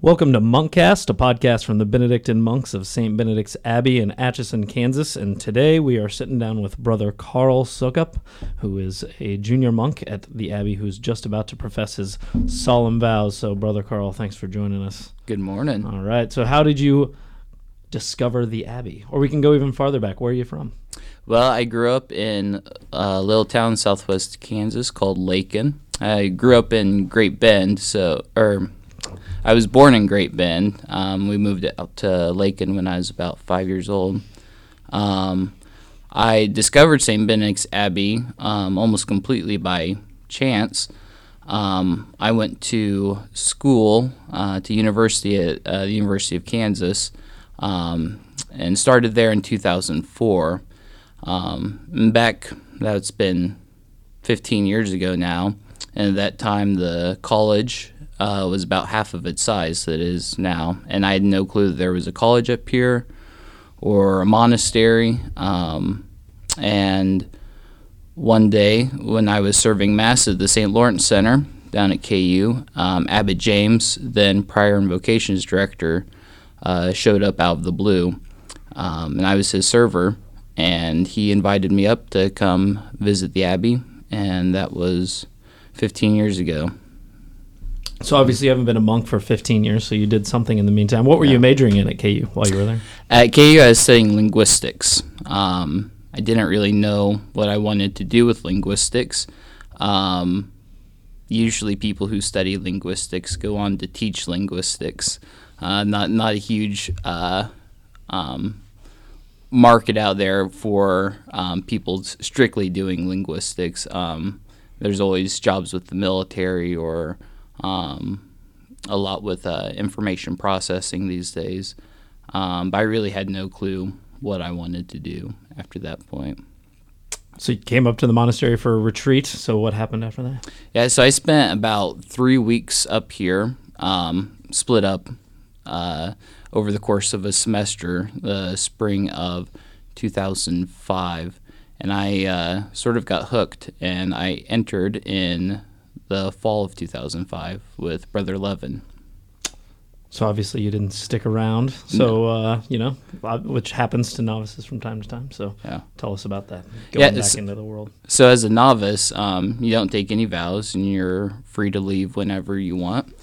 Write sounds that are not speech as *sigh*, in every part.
Welcome to Monkcast, a podcast from the Benedictine monks of St. Benedict's Abbey in Atchison, Kansas. And today we are sitting down with Brother Carl Sukup, who is a junior monk at the Abbey who's just about to profess his solemn vows. So, Brother Carl, thanks for joining us. Good morning. All right. So, how did you discover the Abbey? Or we can go even farther back. Where are you from? Well, I grew up in a little town southwest Kansas called Lakin. I grew up in Great Bend, so or I was born in Great Bend. Um, we moved out to Lakin when I was about five years old. Um, I discovered St. Benedict's Abbey um, almost completely by chance. Um, I went to school uh, to university at uh, the University of Kansas um, and started there in 2004. Um, back, that's been 15 years ago now, and at that time the college uh, was about half of its size that it is now, and I had no clue that there was a college up here or a monastery. Um, and one day, when I was serving mass at the St. Lawrence Center down at KU, um, Abbot James, then prior and vocations director, uh, showed up out of the blue, um, and I was his server, and he invited me up to come visit the abbey, and that was 15 years ago. So, obviously, you haven't been a monk for 15 years, so you did something in the meantime. What were you majoring in at KU while you were there? At KU, I was studying linguistics. Um, I didn't really know what I wanted to do with linguistics. Um, usually, people who study linguistics go on to teach linguistics. Uh, not not a huge uh, um, market out there for um, people strictly doing linguistics. Um, there's always jobs with the military or um, a lot with uh, information processing these days. Um, but I really had no clue what I wanted to do after that point. So you came up to the monastery for a retreat. So what happened after that? Yeah, so I spent about three weeks up here, um, split up uh, over the course of a semester, the spring of 2005, and I uh, sort of got hooked, and I entered in the fall of 2005 with Brother Levin. So obviously you didn't stick around. So uh, you know, which happens to novices from time to time. So yeah. tell us about that. Going yeah, back into the world. So as a novice, um, you don't take any vows, and you're free to leave whenever you want.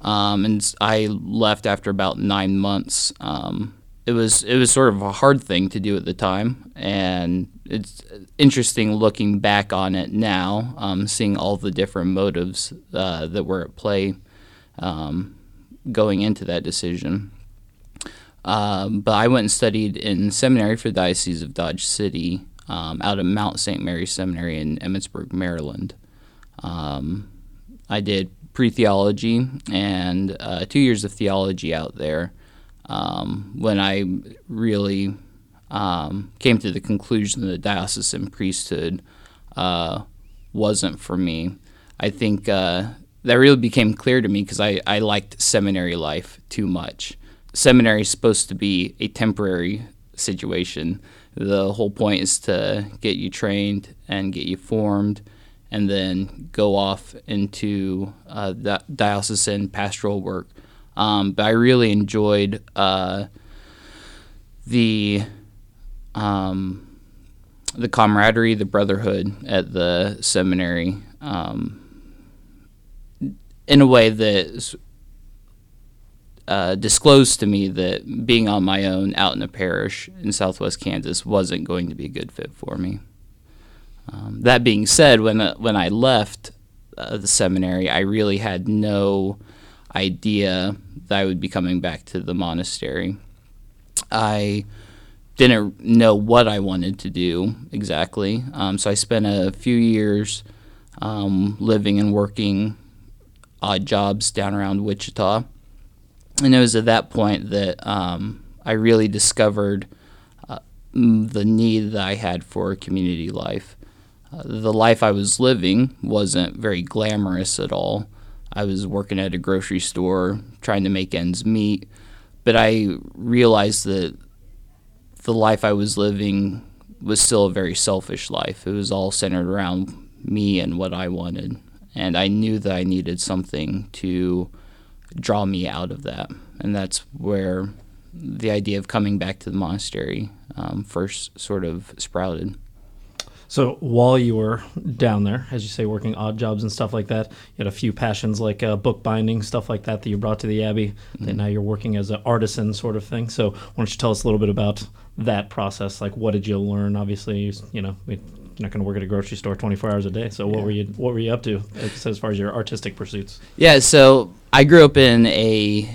Um, and I left after about nine months. Um, it was it was sort of a hard thing to do at the time, and it's interesting looking back on it now, um, seeing all the different motives uh, that were at play um, going into that decision. Um, but I went and studied in seminary for the Diocese of Dodge City um, out at Mount St. Mary Seminary in Emmitsburg, Maryland. Um, I did pre theology and uh, two years of theology out there um, when I really um, came to the conclusion that the diocesan priesthood uh, wasn't for me. I think uh, that really became clear to me because I, I liked seminary life too much. Seminary is supposed to be a temporary situation. The whole point is to get you trained and get you formed and then go off into uh, diocesan pastoral work um, but I really enjoyed uh, the um, the camaraderie, the brotherhood at the seminary um, in a way that uh, disclosed to me that being on my own out in a parish in southwest Kansas wasn't going to be a good fit for me. Um, that being said, when uh, when I left uh, the seminary, I really had no idea that I would be coming back to the monastery. I didn't know what I wanted to do exactly, um, so I spent a few years um, living and working odd jobs down around Wichita. And it was at that point that um, I really discovered uh, the need that I had for community life. Uh, the life I was living wasn't very glamorous at all. I was working at a grocery store trying to make ends meet, but I realized that the life I was living was still a very selfish life. It was all centered around me and what I wanted. And I knew that I needed something to draw me out of that, and that's where the idea of coming back to the monastery um, first sort of sprouted. So while you were down there, as you say, working odd jobs and stuff like that, you had a few passions like uh, bookbinding, stuff like that, that you brought to the abbey. Mm-hmm. And now you're working as an artisan sort of thing. So why don't you tell us a little bit about that process? Like, what did you learn? Obviously, you, you know, you're not going to work at a grocery store 24 hours a day. So what yeah. were you what were you up to as far as your artistic pursuits? Yeah, so I grew up in a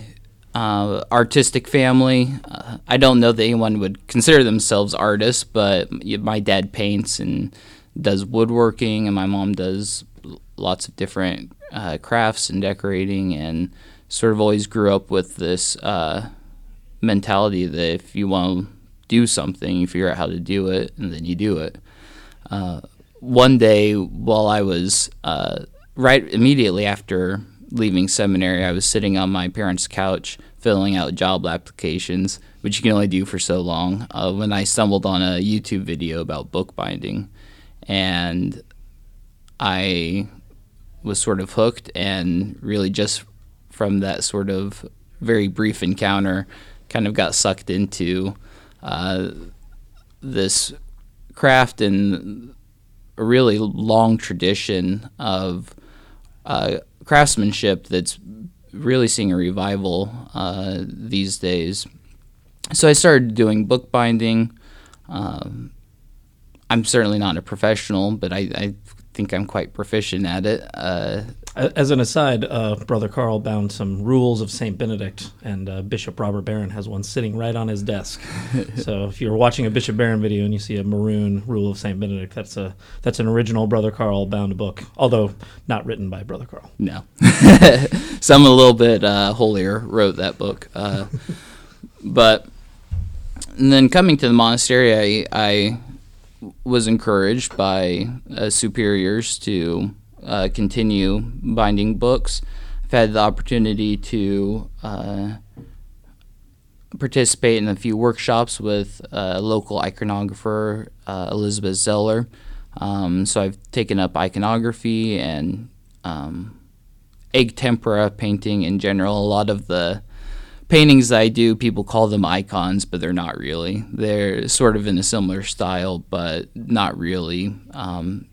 uh, artistic family. Uh, I don't know that anyone would consider themselves artists, but my dad paints and does woodworking, and my mom does lots of different uh, crafts and decorating, and sort of always grew up with this uh, mentality that if you want to do something, you figure out how to do it, and then you do it. Uh, one day, while I was uh, right immediately after leaving seminary, I was sitting on my parents' couch filling out job applications, which you can only do for so long, uh, when I stumbled on a YouTube video about bookbinding. And I was sort of hooked, and really just from that sort of very brief encounter, kind of got sucked into uh, this craft and a really long tradition of uh, craftsmanship that's really seeing a revival uh, these days. So I started doing bookbinding. Um, I'm certainly not a professional, but I, I think I'm quite proficient at it. Uh, As an aside, uh, Brother Carl bound some rules of St. Benedict, and uh, Bishop Robert Barron has one sitting right on his desk. *laughs* so if you're watching a Bishop Barron video and you see a maroon rule of St. Benedict, that's a that's an original Brother Carl bound book, although not written by Brother Carl. No, *laughs* someone a little bit uh, holier wrote that book, uh, *laughs* but and then coming to the monastery, I, I was encouraged by uh, superiors to uh, continue binding books. I've had the opportunity to uh, participate in a few workshops with a local iconographer, uh, Elizabeth Zeller. Um, so I've taken up iconography and um, egg tempera painting in general. A lot of the paintings I do, people call them icons, but they're not really. They're sort of in a similar style, but not really. Um,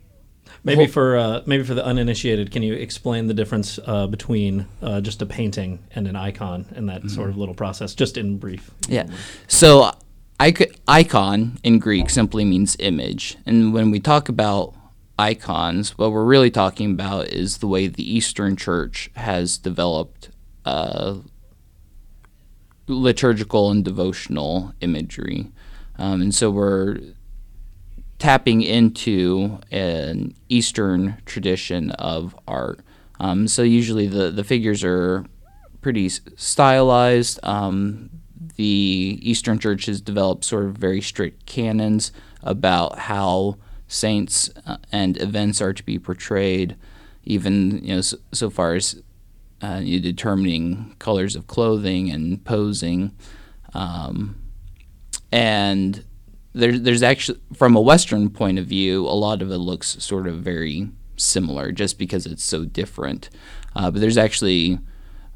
maybe for uh, maybe for the uninitiated, can you explain the difference uh, between uh, just a painting and an icon and that mm-hmm. sort of little process, just in brief? Yeah. So, icon in Greek simply means image, and when we talk about icons, what we're really talking about is the way the Eastern Church has developed uh, liturgical and devotional imagery. Um, and so we're tapping into an Eastern tradition of art. Um, so usually the, the figures are pretty stylized. Um, the Eastern Church has developed sort of very strict canons about how saints uh, and events are to be portrayed, even you know so, so far as uh, you determining colors of clothing and posing. Um, and there's there's actually from a Western point of view, a lot of it looks sort of very similar, just because it's so different. Uh, but there's actually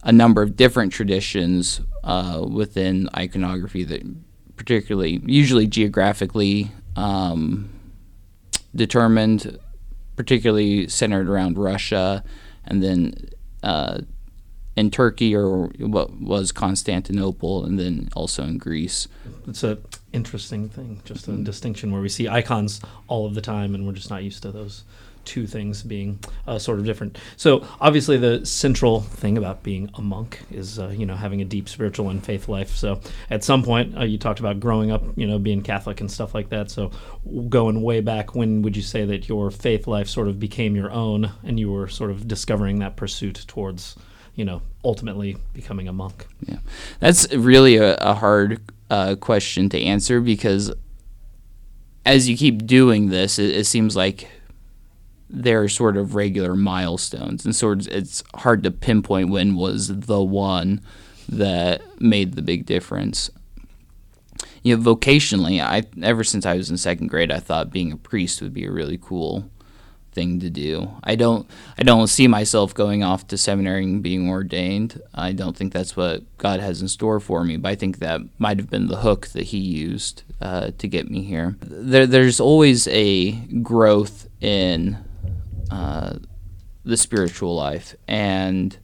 a number of different traditions uh, within iconography that, particularly, usually geographically um, determined, particularly centered around Russia, and then uh, in Turkey or what was Constantinople, and then also in Greece. It's an interesting thing, just a mm-hmm. distinction where we see icons all of the time, and we're just not used to those two things being uh, sort of different. So obviously, the central thing about being a monk is uh, you know having a deep spiritual and faith life. So at some point, uh, you talked about growing up, you know, being Catholic and stuff like that. So going way back, when would you say that your faith life sort of became your own, and you were sort of discovering that pursuit towards you know, ultimately becoming a monk? Yeah, that's really a, a hard uh, question to answer because as you keep doing this, it, it, seems like there are sort of regular milestones, and sort of it's hard to pinpoint when was the one that made the big difference. You know, vocationally, I ever since I was in second grade, I thought being a priest would be a really cool thing to do. I don't I don't see myself going off to seminary and being ordained. I don't think that's what God has in store for me. But I think that might have been the hook that He used uh, to get me here. There, there's always a growth in uh, the spiritual life, and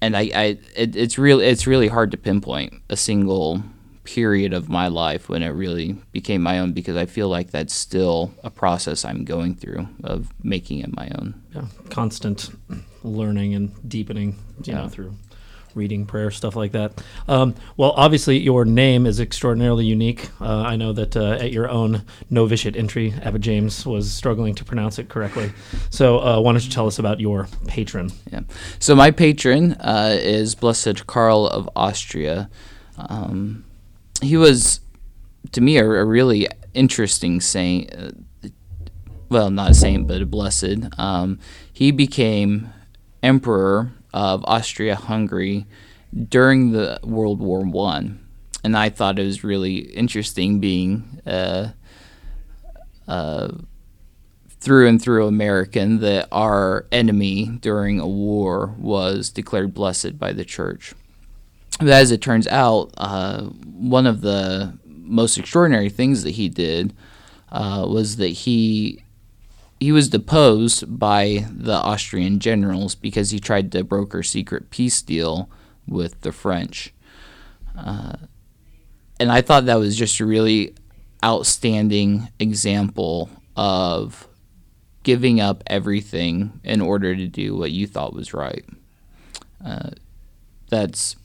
and I, I it, it's real it's really hard to pinpoint a single period of my life when it really became my own because I feel like that's still a process I'm going through of making it my own. Yeah, constant learning and deepening, you yeah. know, through reading, prayer, stuff like that. Um, well, obviously, your name is extraordinarily unique. Uh, I know that uh, at your own novitiate entry, Abbot James was struggling to pronounce it correctly. So, uh, why don't you tell us about your patron? Yeah. So, my patron uh, is Blessed Karl of Austria. Um, he was, to me, a, a really interesting saint. Uh, well, not a saint, but a blessed. Um, he became emperor of Austria-Hungary during the World War One, and I thought it was really interesting being uh, uh, through and through American that our enemy during a war was declared blessed by the church. But as it turns out, uh, one of the most extraordinary things that he did uh, was that he he was deposed by the Austrian generals because he tried to broker a secret peace deal with the French. Uh, and I thought that was just a really outstanding example of giving up everything in order to do what you thought was right. Uh, that's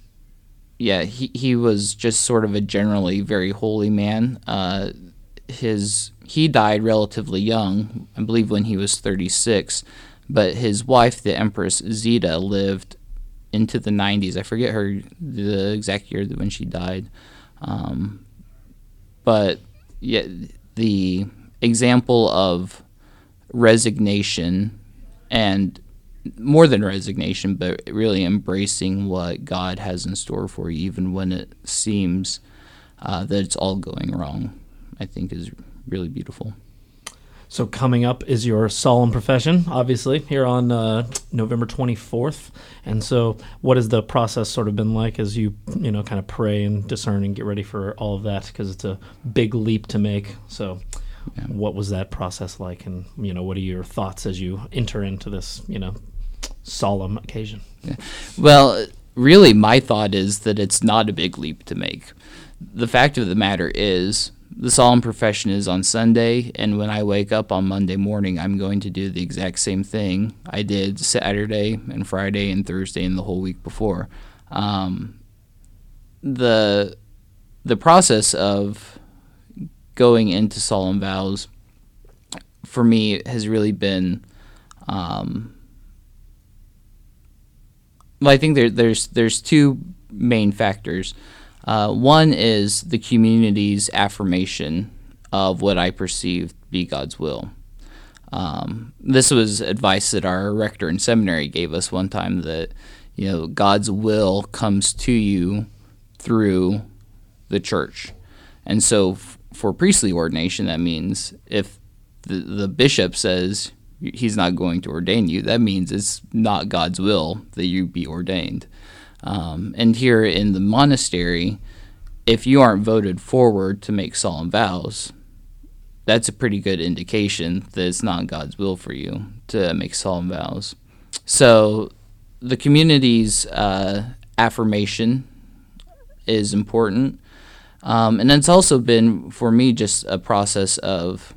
yeah, he, he was just sort of a generally very holy man. Uh, his he died relatively young, I believe when he was 36, but his wife, the Empress Zita, lived into the 90s. I forget her the exact year when she died, um, but yeah, the example of resignation and more than resignation, but really embracing what God has in store for you, even when it seems uh, that it's all going wrong, I think is really beautiful. So coming up is your solemn profession, obviously here on uh, November 24th. And so, what has the process sort of been like as you, you know, kind of pray and discern and get ready for all of that? Because it's a big leap to make. So, yeah. what was that process like? And you know, what are your thoughts as you enter into this, you know, solemn occasion. Yeah. Well, really, my thought is that it's not a big leap to make. The fact of the matter is, the solemn profession is on Sunday, and when I wake up on Monday morning, I'm going to do the exact same thing I did Saturday and Friday and Thursday and the whole week before. Um, the the process of going into solemn vows for me has really been um, well, I think there, there's there's two main factors. Uh, one is the community's affirmation of what I perceive be God's will. Um, this was advice that our rector in seminary gave us one time that you know God's will comes to you through the church, and so f- for priestly ordination that means if the, the bishop says he's not going to ordain you, that means it's not God's will that you be ordained. Um, and here in the monastery, if you aren't voted forward to make solemn vows, that's a pretty good indication that it's not God's will for you to make solemn vows. So the community's uh, affirmation is important. Um, and it's also been, for me, just a process of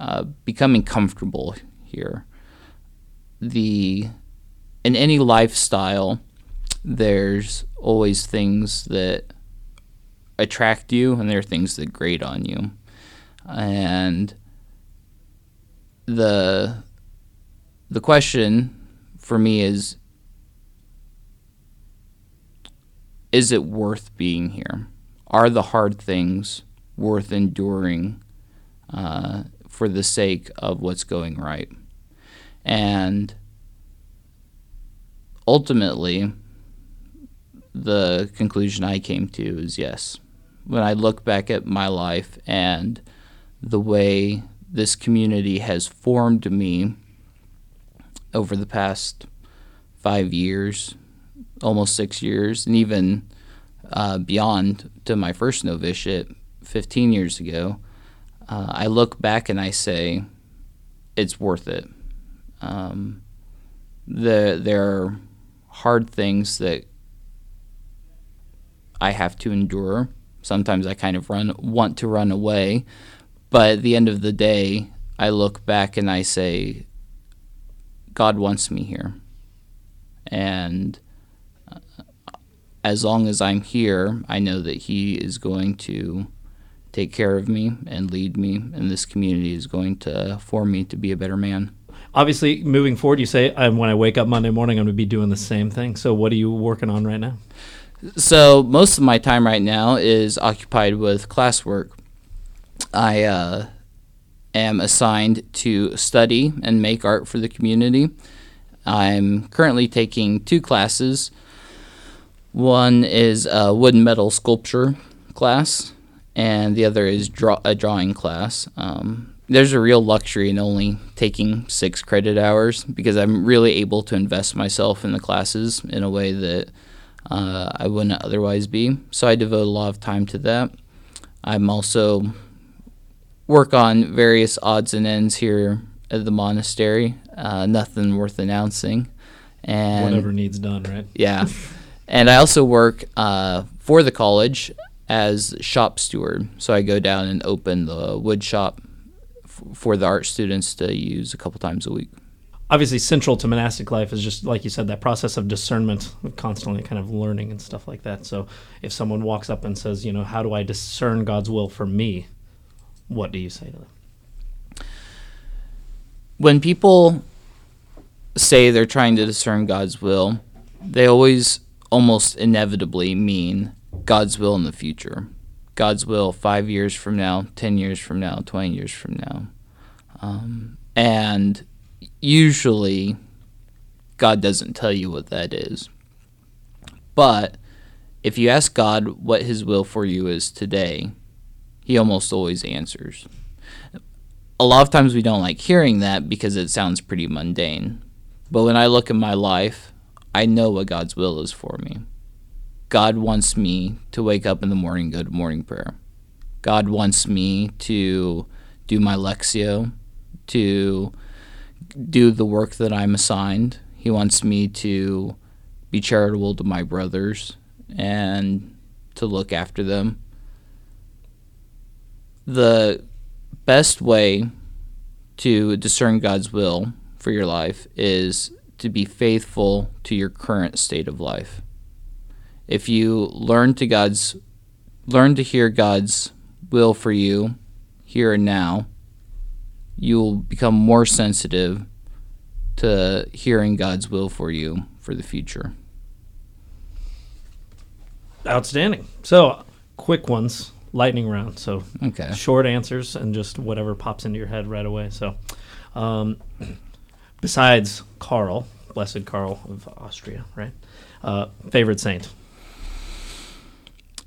uh, becoming comfortable here. The in any lifestyle, there's always things that attract you, and there are things that grate on you, and the the question for me is is it worth being here? Are the hard things worth enduring uh, for the sake of what's going right. And ultimately, the conclusion I came to is yes. When I look back at my life and the way this community has formed me over the past five years, almost six years, and even uh, beyond to my first novitiate 15 years ago, uh, I look back and I say, it's worth it. Um, the, there are hard things that I have to endure. Sometimes I kind of run want to run away, but at the end of the day, I look back and I say, God wants me here, and uh, as long as I'm here, I know that He is going to take care of me and lead me, and this community is going to form me to be a better man. Obviously, moving forward, you say when I wake up Monday morning, I'm going to be doing the same thing. So, what are you working on right now? So, most of my time right now is occupied with classwork. I uh, am assigned to study and make art for the community. I'm currently taking two classes. One is a wood and metal sculpture class, and the other is draw- a drawing class. Um, there's a real luxury in only taking six credit hours because I'm really able to invest myself in the classes in a way that uh, I wouldn't otherwise be. So I devote a lot of time to that. I'm also work on various odds and ends here at the monastery. Uh, nothing worth announcing. And Whatever needs done, right? yeah. and I also work uh, for the college as shop steward. So I go down and open the wood shop f- for the art students to use a couple times a week. Obviously, central to monastic life is just like you said, that process of discernment, constantly kind of learning and stuff like that. So, if someone walks up and says, you know, how do I discern God's will for me? What do you say to them? When people say they're trying to discern God's will, they always almost inevitably mean God's will in the future. God's will five years from now, 10 years from now, 20 years from now. Um, and usually, God doesn't tell you what that is. But if you ask God what His will for you is today, He almost always answers. A lot of times we don't like hearing that because it sounds pretty mundane. But when I look at my life, I know what God's will is for me. God wants me to wake up in the morning, go to morning prayer. God wants me to do my Lectio, to do the work that I'm assigned. He wants me to be charitable to my brothers and to look after them. The best way to discern God's will for your life is to be faithful to your current state of life. If you learn to God's learn to hear God's will for you here and now, you will become more sensitive to hearing God's will for you for the future. Outstanding. So, quick ones, lightning round. So, Okay. short answers and just whatever pops into your head right away. So, um, *clears throat* besides Carl, Blessed Karl of Austria, right? Uh, favorite saint?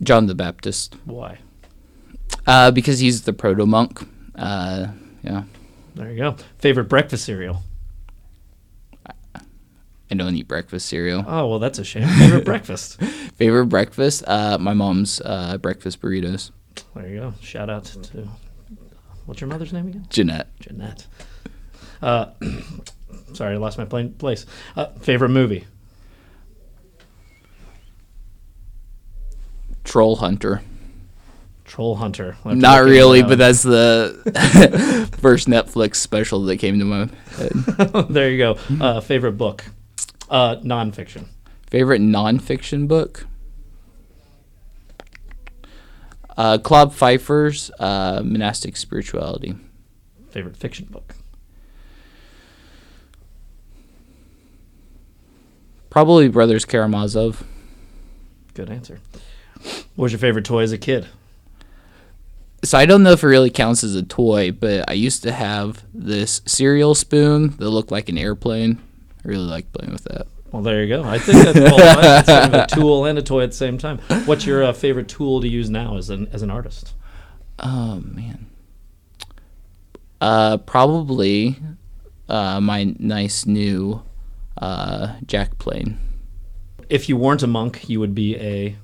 John the Baptist. Why? Uh, because he's the proto monk. Uh, yeah. There you go. Favorite breakfast cereal? I don't eat breakfast cereal. Oh, well, that's a shame. Favorite breakfast? *laughs* Favorite breakfast? Uh, my mom's uh, breakfast burritos. There you go. Shout out to what's your mother's name again? Jeanette. Jeanette. Uh, *coughs* sorry, I lost my plain place. Uh, favorite movie? Troll Hunter. Troll Hunter. I'll have to Not really, but that's the *laughs* first Netflix special that came to my head. *laughs* there you go. Uh, favorite book? Uh, nonfiction. Favorite nonfiction book? Uh, Claude Peifer's uh, Monastic Spirituality. Favorite fiction book? Probably Brothers Karamazov. Good answer. What was your favorite toy as a kid? So I don't know if it really counts as a toy, but I used to have this cereal spoon that looked like an airplane. I really liked playing with that. Well, there you go. I think that's, well, that's of a *laughs* tool and a toy at the same time. What's your uh, favorite tool to use now as an as an artist? Oh man. Uh, probably uh, my nice new uh, jack plane. If you weren't a monk, you would be a,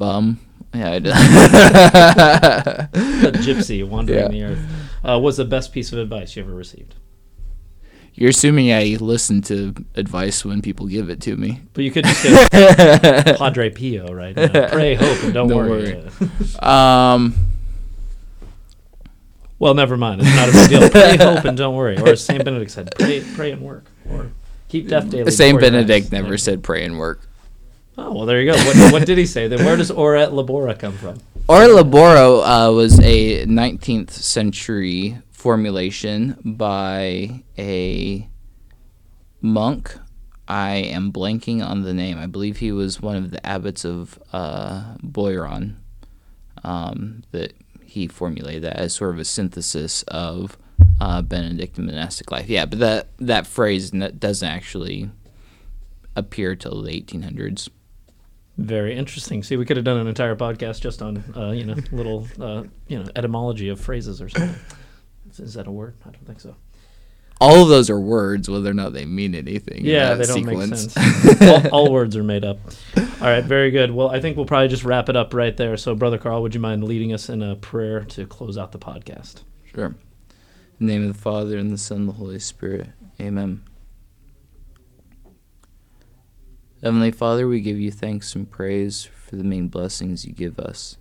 Bum. Yeah, I did. a *laughs* gypsy wandering Yeah. the earth. Uh, what's the best piece of advice you ever received? You're assuming I listen to advice when people give it to me. But you could just say *laughs* Padre Pio, right? Know, pray, hope, and don't, Don't worry. worry. *laughs* Um, well, never mind. It's not a big deal. Pray, hope, and don't worry. Or as Saint Benedict said, pray, pray and work. Or keep death daily. Saint before Benedict never said pray and work. Oh well, there you go. What, what did he say? Then where does "Ora et labora" come from? Or laboro uh, was a 19th century formulation by a monk. I am blanking on the name. I believe he was one of the abbots of uh, Beuron. Um, that he formulated that as sort of a synthesis of uh, Benedictine monastic life. Yeah, but that that phrase doesn't actually appear till the 1800s. Very interesting. See, we could have done an entire podcast just on, uh, you know, *laughs* little, uh, you know, etymology of phrases or something. Is, that a word? I don't think so. all of those are words, whether or not they mean anything. in Yeah, that they don't sequence. make sense. all, *laughs* all words are made up. All right, very good. Well, I think we'll probably just wrap it up right there. So, Brother Carl, would you mind leading us in a prayer to close out the podcast? Sure. In the name of the Father and the Son and the Holy Spirit. Amen. Heavenly Father, we give you thanks and praise for the many blessings you give us.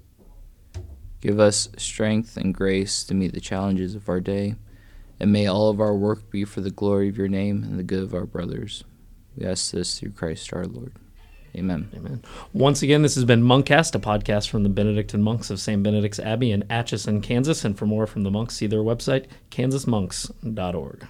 Give us strength and grace to meet the challenges of our day, and may all of our work be for the glory of your name and the good of our brothers. We ask this through Christ our Lord. Amen. Amen. Once again, this has been Monkcast, a podcast from the Benedictine monks of St. Benedict's Abbey in Atchison, Kansas. And for more from the monks, see their website, kansasmonks.org.